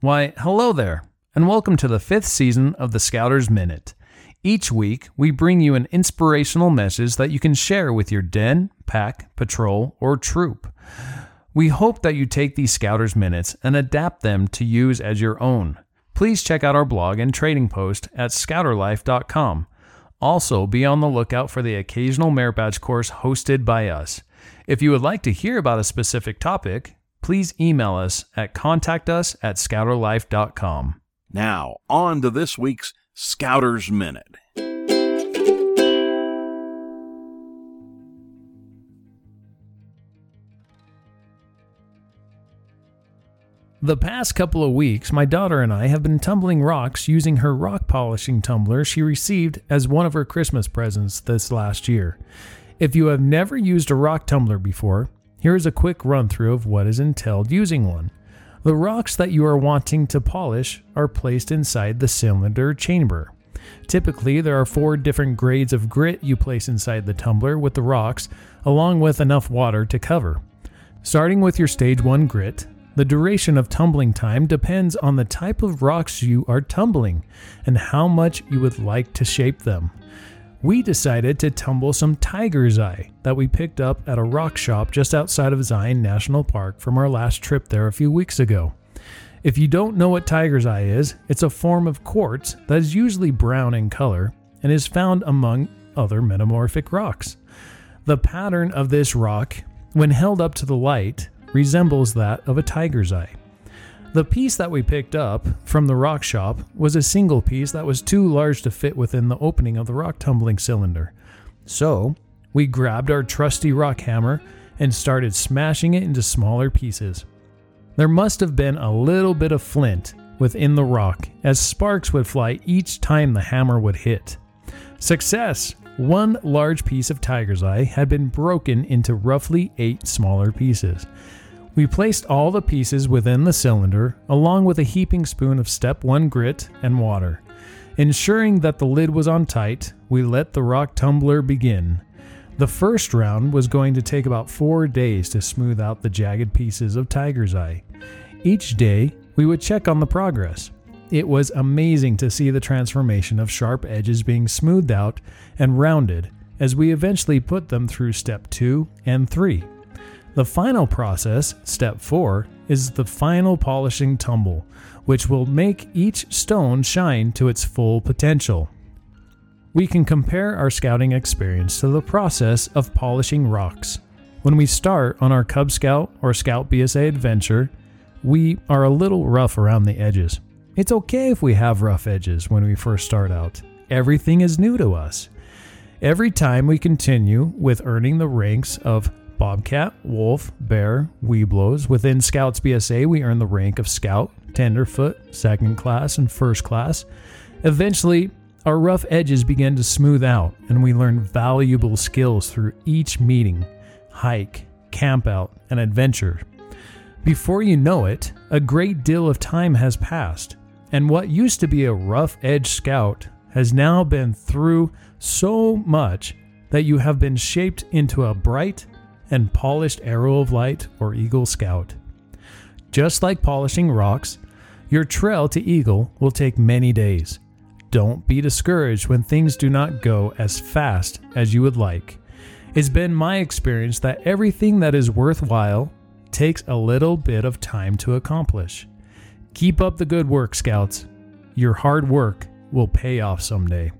Why, hello there, and welcome to the fifth season of the Scouters Minute. Each week, we bring you an inspirational message that you can share with your den, pack, patrol, or troop. We hope that you take these Scouters Minutes and adapt them to use as your own. Please check out our blog and trading post at scouterlife.com. Also, be on the lookout for the occasional merit badge course hosted by us. If you would like to hear about a specific topic, please email us at contactus at scouterlife.com. Now, on to this week's Scouters Minute. The past couple of weeks, my daughter and I have been tumbling rocks using her rock polishing tumbler she received as one of her Christmas presents this last year. If you have never used a rock tumbler before, here is a quick run through of what is entailed using one. The rocks that you are wanting to polish are placed inside the cylinder chamber. Typically, there are four different grades of grit you place inside the tumbler with the rocks, along with enough water to cover. Starting with your stage 1 grit, the duration of tumbling time depends on the type of rocks you are tumbling and how much you would like to shape them. We decided to tumble some tiger's eye that we picked up at a rock shop just outside of Zion National Park from our last trip there a few weeks ago. If you don't know what tiger's eye is, it's a form of quartz that is usually brown in color and is found among other metamorphic rocks. The pattern of this rock, when held up to the light, resembles that of a tiger's eye. The piece that we picked up from the rock shop was a single piece that was too large to fit within the opening of the rock tumbling cylinder. So, we grabbed our trusty rock hammer and started smashing it into smaller pieces. There must have been a little bit of flint within the rock, as sparks would fly each time the hammer would hit. Success! One large piece of tiger's eye had been broken into roughly eight smaller pieces. We placed all the pieces within the cylinder, along with a heaping spoon of step 1 grit and water. Ensuring that the lid was on tight, we let the rock tumbler begin. The first round was going to take about four days to smooth out the jagged pieces of tiger's eye. Each day, we would check on the progress. It was amazing to see the transformation of sharp edges being smoothed out and rounded as we eventually put them through step 2 and 3. The final process, step 4, is the final polishing tumble, which will make each stone shine to its full potential. We can compare our scouting experience to the process of polishing rocks. When we start on our Cub Scout or Scout BSA adventure, we are a little rough around the edges. It's okay if we have rough edges when we first start out. Everything is new to us. Every time we continue with earning the ranks of Bobcat, Wolf, Bear, Webelos. Within Scouts BSA, we earn the rank of Scout, Tenderfoot, Second Class, and First Class. Eventually, our rough edges begin to smooth out, and we learn valuable skills through each meeting, hike, campout, and adventure. Before you know it, a great deal of time has passed, and what used to be a rough edge scout has now been through so much that you have been shaped into a bright and polished arrow of light or Eagle Scout. Just like polishing rocks, your trail to Eagle will take many days. Don't be discouraged when things do not go as fast as you would like. It's been my experience that everything that is worthwhile takes a little bit of time to accomplish. Keep up the good work, Scouts. Your hard work will pay off someday.